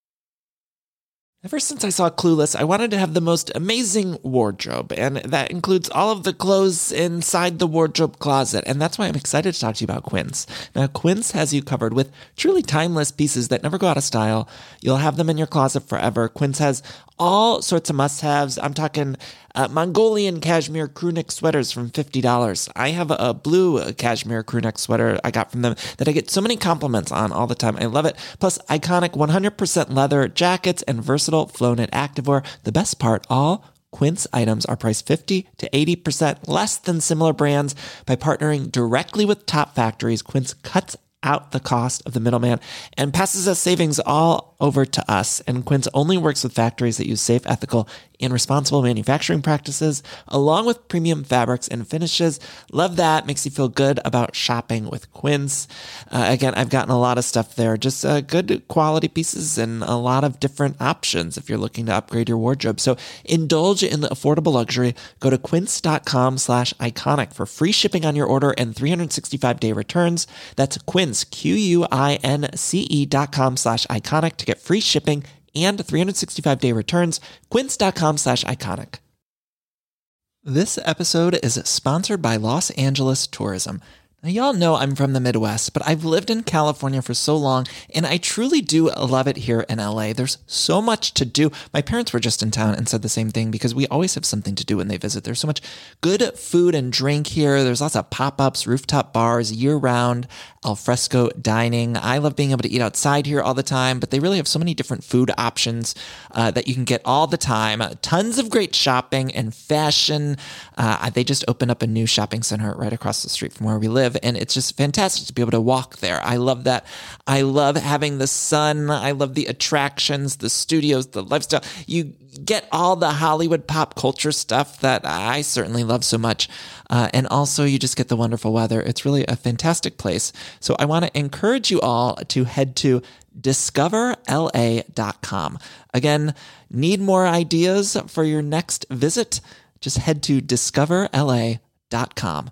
A: Ever since I saw Clueless, I wanted to have the most amazing wardrobe, and that includes all of the clothes inside the wardrobe closet. And that's why I'm excited to talk to you about Quince. Now, Quince has you covered with truly timeless pieces that never go out of style. You'll have them in your closet forever. Quince has all sorts of must haves. I'm talking uh, Mongolian cashmere crewneck sweaters from $50. I have a, blue cashmere crewneck sweater I got from them that I get so many compliments on all the time. I love it. Plus, iconic 100% leather jackets and versatile flow knit activewear. The best part, all Quince items are priced 50 to 80% less than similar brands. By partnering directly with top factories, Quince cuts out the cost of the middleman and passes us savings all over to us. And Quince only works with factories that use safe, ethical, and responsible manufacturing practices, along with premium fabrics and finishes. Love that. Makes you feel good about shopping with Quince. Uh, again, I've gotten a lot of stuff there, just uh, good quality pieces and a lot of different options if you're looking to upgrade your wardrobe. So indulge in the affordable luxury. Go to quince.com slash iconic for free shipping on your order and 365 day returns. That's quince, Q-U-I-N-C-E dot com slash iconic to get free shipping and 365 day returns. Quince.com slash iconic. This episode is sponsored by Los Angeles Tourism. Now, y'all know I'm from the Midwest, but I've lived in California for so long, and I truly do love it here in LA. There's so much to do. My parents were just in town and said the same thing because we always have something to do when they visit. There's so much good food and drink here. There's lots of pop ups, rooftop bars, year round, alfresco dining. I love being able to eat outside here all the time, but they really have so many different food options uh, that you can get all the time. tons of great shopping and fashion. Uh, they just opened up a new shopping center right across the street from where we live live. And it's just fantastic to be able to walk there. I love that. I love having the sun. I love the attractions, the studios, the lifestyle. You get all the Hollywood pop culture stuff that I certainly love so much. Uh, and also, you just get the wonderful weather. It's really a fantastic place. So, I want to encourage you all to head to discoverla.com. Again, need more ideas for your next visit? Just head to discoverla.com.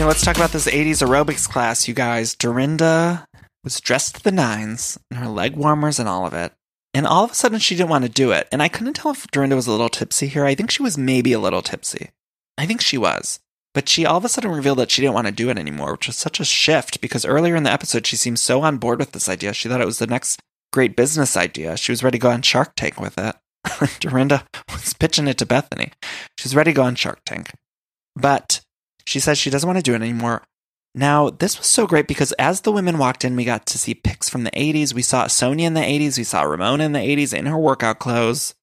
A: Okay, let's talk about this 80s aerobics class, you guys. Dorinda was dressed to the nines and her leg warmers and all of it. And all of a sudden, she didn't want to do it. And I couldn't tell if Dorinda was a little tipsy here. I think she was maybe a little tipsy. I think she was. But she all of a sudden revealed that she didn't want to do it anymore, which was such a shift because earlier in the episode, she seemed so on board with this idea. She thought it was the next great business idea. She was ready to go on Shark Tank with it. Dorinda was pitching it to Bethenny. She was ready to go on Shark Tank. But she says she doesn't want to do it anymore. Now, this was so great because as the women walked in, we got to see pics from the 80s. We saw Sonja in the 80s. We saw Ramona in the 80s in her workout clothes.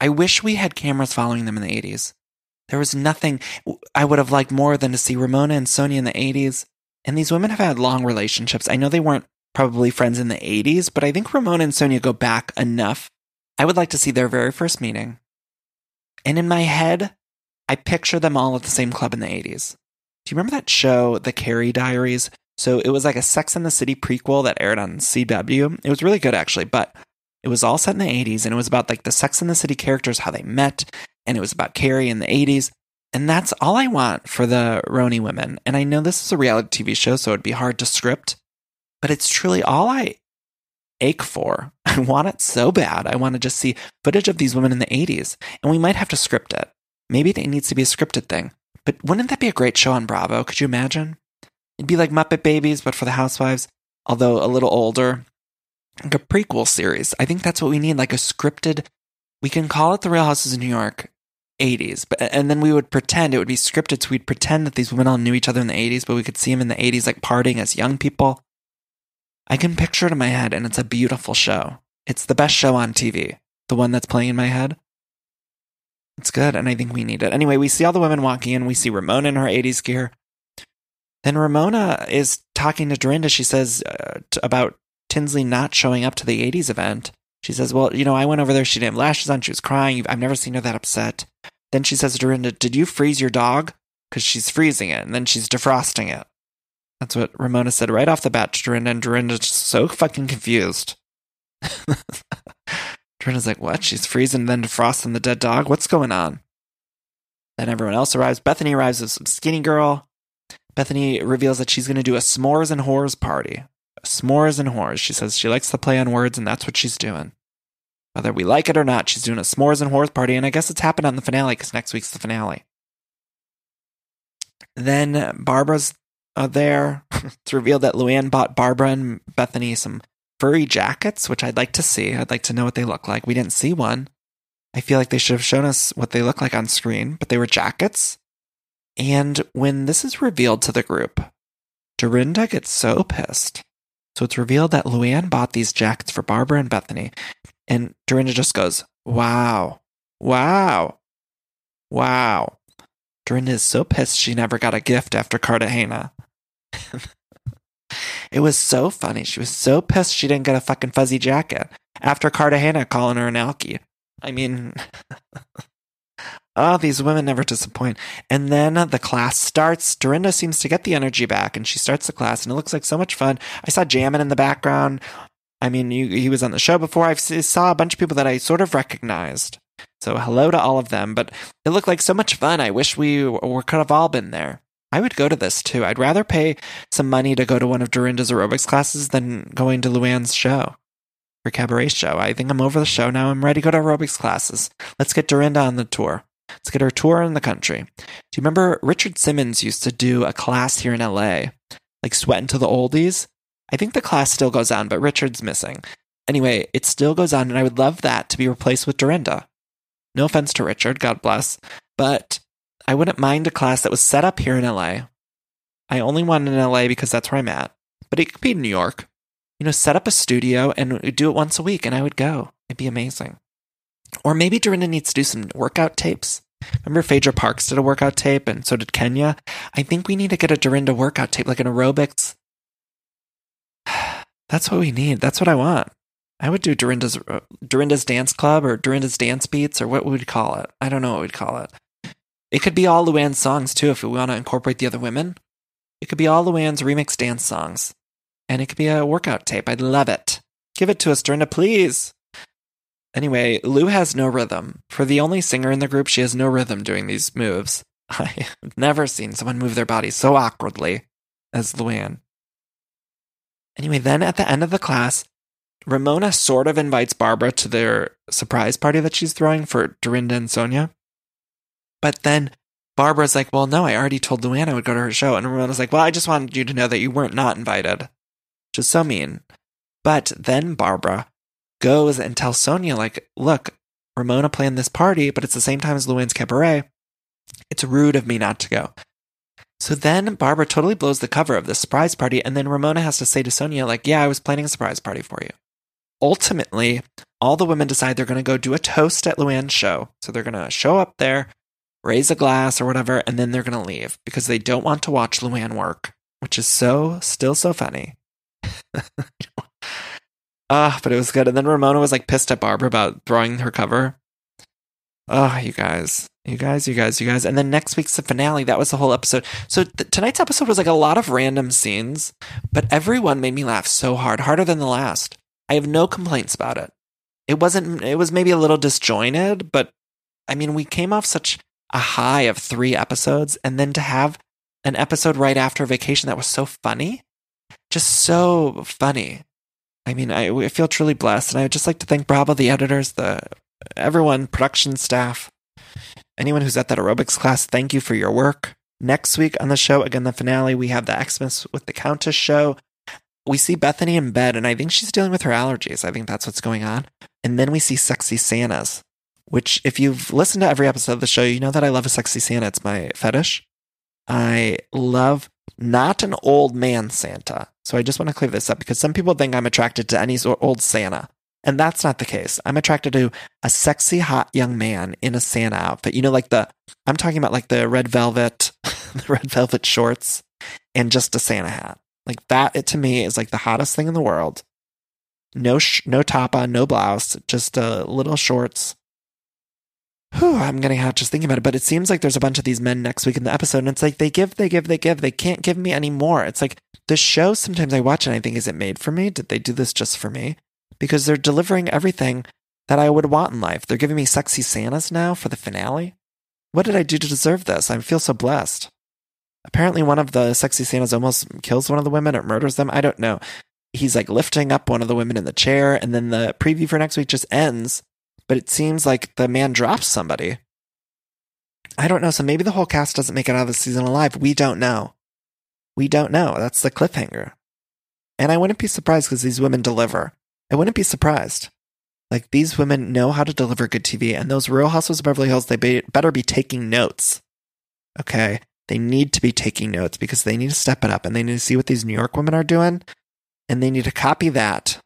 A: I wish we had cameras following them in the 80s. There was nothing I would have liked more than to see Ramona and Sonja in the 80s. And these women have had long relationships. I know they weren't probably friends in the 80s, but I think Ramona and Sonja go back enough. I would like to see their very first meeting. And in my head, I picture them all at the same club in the 80s. Do you remember that show, The Carrie Diaries? So it was like a Sex and the City prequel that aired on CW. It was really good, actually, but it was all set in the 80s and it was about like the Sex and the City characters, how they met, and it was about Carrie in the 80s. And that's all I want for the RHONY women. And I know this is a reality TV show, so it'd be hard to script, but it's truly all I ache for. I want it so bad. I want to just see footage of these women in the 80s, and we might have to script it. Maybe it needs to be a scripted thing. But wouldn't that be a great show on Bravo? Could you imagine? It'd be like Muppet Babies, but for the housewives, although a little older. Like a prequel series. I think that's what we need, like a scripted. We can call it The Real Houses of New York 80s, but and then we would pretend it would be scripted. So we'd pretend that these women all knew each other in the 80s, but we could see them in the 80s, like partying as young people. I can picture it in my head, and it's a beautiful show. It's the best show on TV, the one that's playing in my head. It's good, and I think we need it. Anyway, we see all the women walking in. We see Ramona in her 80s gear. Then Ramona is talking to Dorinda. She says uh, t- about Tinsley not showing up to the 80s event. She says, Well, you know, I went over there. She didn't have lashes on. She was crying. I've never seen her that upset. Then she says to Dorinda, Did you freeze your dog? Because she's freezing it, and then she's defrosting it. That's what Ramona said right off the bat to Dorinda, and Dorinda's so fucking confused. Trina's like, what? She's freezing then defrosting the dead dog? What's going on? Then everyone else arrives. Bethenny arrives with some skinny girl. Bethenny reveals that she's going to do a s'mores and whores party. S'mores and whores. She says she likes to play on words, and that's what she's doing. Whether we like it or not, she's doing a s'mores and whores party, and I guess it's happened on the finale because next week's the finale. Then Barbara's uh, there. it's revealed that Luann bought Barbara and Bethenny some furry jackets, which I'd like to see. I'd like to know what they look like. We didn't see one. I feel like they should have shown us what they look like on screen, but they were jackets. And when this is revealed to the group, Dorinda gets so pissed. So it's revealed that Luann bought these jackets for Barbara and Bethenny. And Dorinda just goes, Wow, wow, wow. Dorinda is so pissed she never got a gift after Cartagena. It was so funny. She was so pissed she didn't get a fucking fuzzy jacket after Cartagena calling her an alkie. I mean, oh, these women never disappoint. And then the class starts. Dorinda seems to get the energy back and she starts the class and it looks like so much fun. I saw Jammin in the background. I mean, you, he was on the show before. I saw a bunch of people that I sort of recognized. So hello to all of them, but it looked like so much fun. I wish we were, could have all been there. I would go to this too. I'd rather pay some money to go to one of Dorinda's aerobics classes than going to Luann's show her cabaret show. I think I'm over the show now. I'm ready to go to aerobics classes. Let's get Dorinda on the tour. Let's get her tour in the country. Do you remember Richard Simmons used to do a class here in LA, like Sweating to the Oldies? I think the class still goes on, but Richard's missing. Anyway, it still goes on, and I would love that to be replaced with Dorinda. No offense to Richard, God bless, but I wouldn't mind a class that was set up here in LA. I only want in LA because that's where I'm at, but it could be in New York. You know, set up a studio and do it once a week, and I would go. It'd be amazing. Or maybe Dorinda needs to do some workout tapes. Remember Phaedra Parks did a workout tape, and so did Kenya. I think we need to get a Dorinda workout tape, like an aerobics. That's what we need. That's what I want. I would do Dorinda's uh, Dorinda's dance club or Dorinda's dance beats or what we would call it? I don't know what we'd call it. It could be all Luann's songs too if we want to incorporate the other women. It could be all Luann's remix dance songs. And it could be a workout tape. I'd love it. Give it to us, Dorinda, please. Anyway, Lou has no rhythm. For the only singer in the group, she has no rhythm doing these moves. I've never seen someone move their body so awkwardly as Luann. Anyway, then at the end of the class, Ramona sort of invites Barbara to their surprise party that she's throwing for Dorinda and Sonja. But then Barbara's like, Well, no, I already told Luann I would go to her show. And Ramona's like, Well, I just wanted you to know that you weren't not invited. Is so mean. But then Barbara goes and tells Sonja, like, look, Ramona planned this party, but it's the same time as Luann's cabaret. It's rude of me not to go. So then Barbara totally blows the cover of the surprise party, and then Ramona has to say to Sonja, like, yeah, I was planning a surprise party for you. Ultimately, all the women decide they're going to go do a toast at Luann's show. So they're going to show up there, raise a glass or whatever, and then they're going to leave because they don't want to watch Luann work, which is so, still so funny. Ah, uh, but it was good. And then Ramona was like pissed at Barbara about throwing her cover. Oh, you guys, you guys, you guys, you guys. And then next week's the finale. That was the whole episode. So th- tonight's episode was like a lot of random scenes, but everyone made me laugh so hard, harder than the last. I have no complaints about it. It wasn't, it was maybe a little disjointed, but I mean, we came off such a high of three episodes and then to have an episode right after vacation that was so funny, just so funny. I mean, I, I feel truly blessed, and I would just like to thank Bravo, the editors, the everyone, production staff, anyone who's at that aerobics class. Thank you for your work. Next week on the show, again, the finale, we have the Xmas with the Countess show. We see Bethenny in bed, and I think she's dealing with her allergies. I think that's what's going on. And then we see Sexy Santas, which, if you've listened to every episode of the show, you know that I love a sexy Santa. It's my fetish. I love not an old man Santa. So I just want to clear this up because some people think I'm attracted to any old Santa. And that's not the case. I'm attracted to a sexy, hot young man in a Santa outfit. You know, like the, I'm talking about like the red velvet, the red velvet shorts and just a Santa hat. Like that, it to me is like the hottest thing in the world. No, sh- no top on, no blouse, just a uh, little shorts. Whew, I'm getting hot just thinking about it. But it seems like there's a bunch of these men next week in the episode, and it's like they give, they give, they give. They can't give me any more. It's like the show, sometimes I watch and I think, is it made for me? Did they do this just for me? Because they're delivering everything that I would want in life. They're giving me sexy Santas now for the finale. What did I do to deserve this? I feel so blessed. Apparently, one of the sexy Santas almost kills one of the women or murders them. I don't know. He's like lifting up one of the women in the chair, and then the preview for next week just ends. But it seems like the man drops somebody. I don't know. So maybe the whole cast doesn't make it out of the season alive. We don't know. We don't know. That's the cliffhanger. And I wouldn't be surprised because these women deliver. I wouldn't be surprised. Like these women know how to deliver good TV, and those Real Housewives of Beverly Hills, they be, better be taking notes. Okay, they need to be taking notes because they need to step it up, and they need to see what these New York women are doing, and they need to copy that.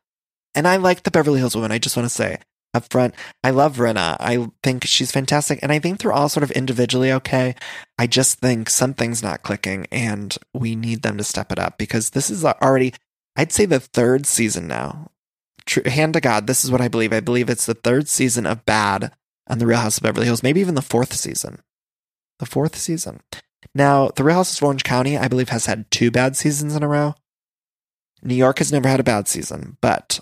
A: And I like the Beverly Hills women. I just want to say up front. I love Rinna. I think she's fantastic. And I think they're all sort of individually okay. I just think something's not clicking and we need them to step it up because this is already, I'd say, the third season now. True, hand to God, this is what I believe. I believe it's the third season of bad on The Real House of Beverly Hills, maybe even the fourth season. The fourth season. Now, The Real House of Orange County, I believe, has had two bad seasons in a row. New York has never had a bad season, but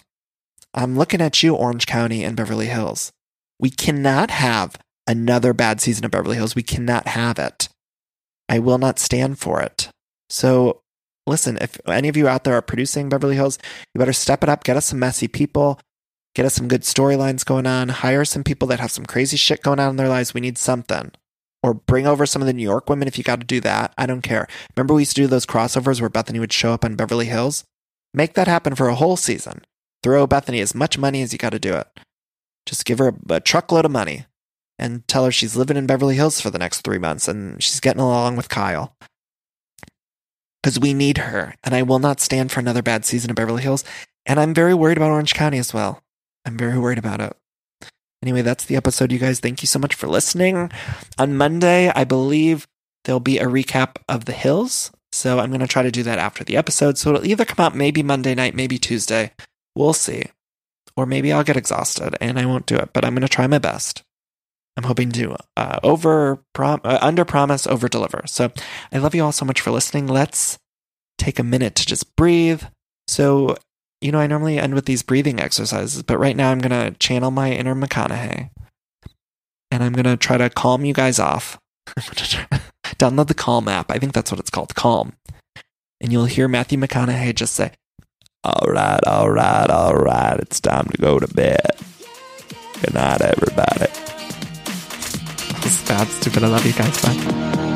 A: I'm looking at you, Orange County and Beverly Hills. We cannot have another bad season of Beverly Hills. We cannot have it. I will not stand for it. So, listen, if any of you out there are producing Beverly Hills, you better step it up, get us some messy people, get us some good storylines going on, hire some people that have some crazy shit going on in their lives. We need something. Or bring over some of the New York women if you got to do that. I don't care. Remember, we used to do those crossovers where Bethenny would show up on Beverly Hills? Make that happen for a whole season. Throw Bethenny as much money as you got to do it. Just give her a, a truckload of money and tell her she's living in Beverly Hills for the next three months and she's getting along with Kyle. Because we need her, and I will not stand for another bad season of Beverly Hills. And I'm very worried about Orange County as well. I'm very worried about it. Anyway, that's the episode, you guys. Thank you so much for listening. On Monday, I believe there'll be a recap of The Hills. So I'm going to try to do that after the episode. So it'll either come out maybe Monday night, maybe Tuesday. We'll see. Or maybe I'll get exhausted and I won't do it, but I'm going to try my best. I'm hoping to uh, over uh, under promise, over deliver. So I love you all so much for listening. Let's take a minute to just breathe. So you know, I normally end with these breathing exercises, but right now I'm going to channel my inner McConaughey and I'm going to try to calm you guys off. Download the Calm app. I think that's what it's called, Calm. And you'll hear Matthew McConaughey just say, All right, all right, all right, it's time to go to bed. Good night, everybody. Is bad, stupid. I love you guys. Bye.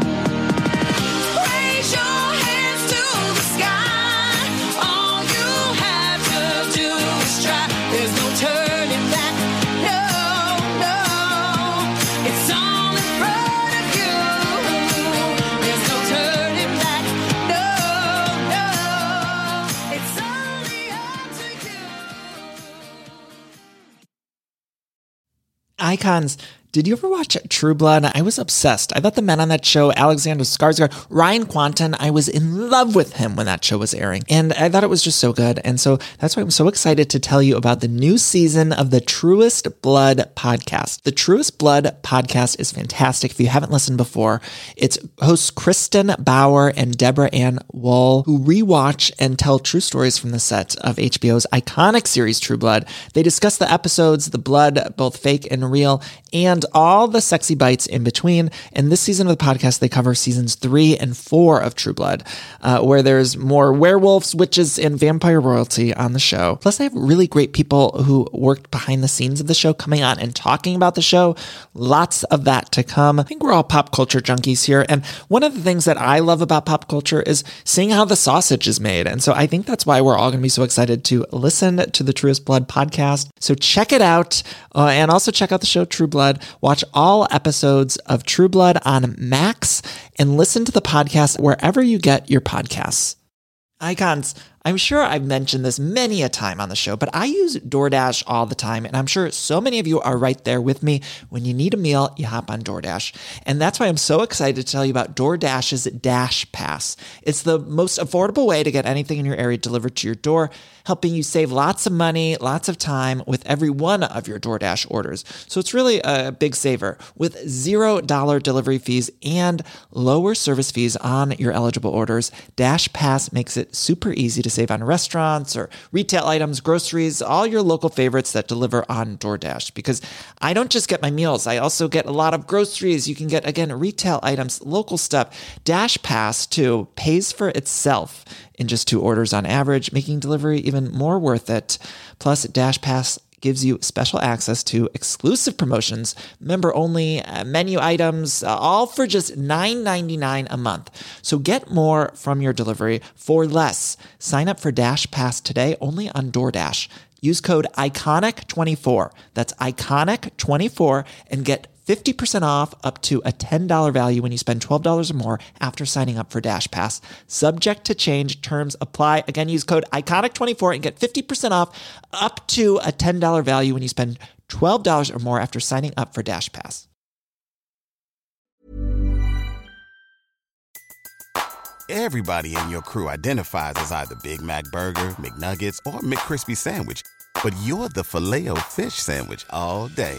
A: Icons. Did you ever watch True Blood? I was obsessed. I thought the men on that show, Alexander Skarsgård, Ryan Kwanten, I was in love with him when that show was airing. And I thought it was just so good. And so that's why I'm so excited to tell you about the new season of the Truest Blood podcast. The Truest Blood podcast is fantastic. If you haven't listened before, it's hosts Kristin Bauer and Deborah Ann Woll, who rewatch and tell true stories from the set of HBO's iconic series True Blood. They discuss the episodes, the blood, both fake and real, and all the sexy bites in between. And this season of the podcast, they cover seasons three and four of True Blood, uh, where there's more werewolves, witches, and vampire royalty on the show. Plus, they have really great people who worked behind the scenes of the show coming on and talking about the show. Lots of that to come. I think we're all pop culture junkies here. And one of the things that I love about pop culture is seeing how the sausage is made. And so I think that's why we're all going to be so excited to listen to the Truest Blood podcast. So check it out. Uh, and also check out the show True Blood. Watch all episodes of True Blood on Max and listen to the podcast wherever you get your podcasts. Icons. I'm sure I've mentioned this many a time on the show, but I use DoorDash all the time. And I'm sure so many of you are right there with me. When you need a meal, you hop on DoorDash. And that's why I'm so excited to tell you about DoorDash's Dash Pass. It's the most affordable way to get anything in your area delivered to your door, helping you save lots of money, lots of time with every one of your DoorDash orders. So it's really a big saver with $0 delivery fees and lower service fees on your eligible orders. Dash Pass makes it super easy to save on restaurants or retail items, groceries, all your local favorites that deliver on DoorDash. Because I don't just get my meals, I also get a lot of groceries. You can get, again, retail items, local stuff. Dash Pass, too, pays for itself in just two orders on average, making delivery even more worth it. Plus, Dash Pass gives you special access to exclusive promotions, member only uh, menu items, uh, all for just $9.99 a month. So get more from your delivery for less. Sign up for Dash Pass today only on DoorDash. Use code ICONIC24. That's ICONIC24 and get 50% off up to a $10 value when you spend $12 or more after signing up for Dash Pass. Subject to change, terms apply. Again, use code ICONIC24 and get 50% off up to a $10 value when you spend $12 or more after signing up for Dash Pass.
F: Everybody in your crew identifies as either Big Mac Burger, McNuggets, or McCrispy Sandwich. But you're the filet fish Sandwich all day.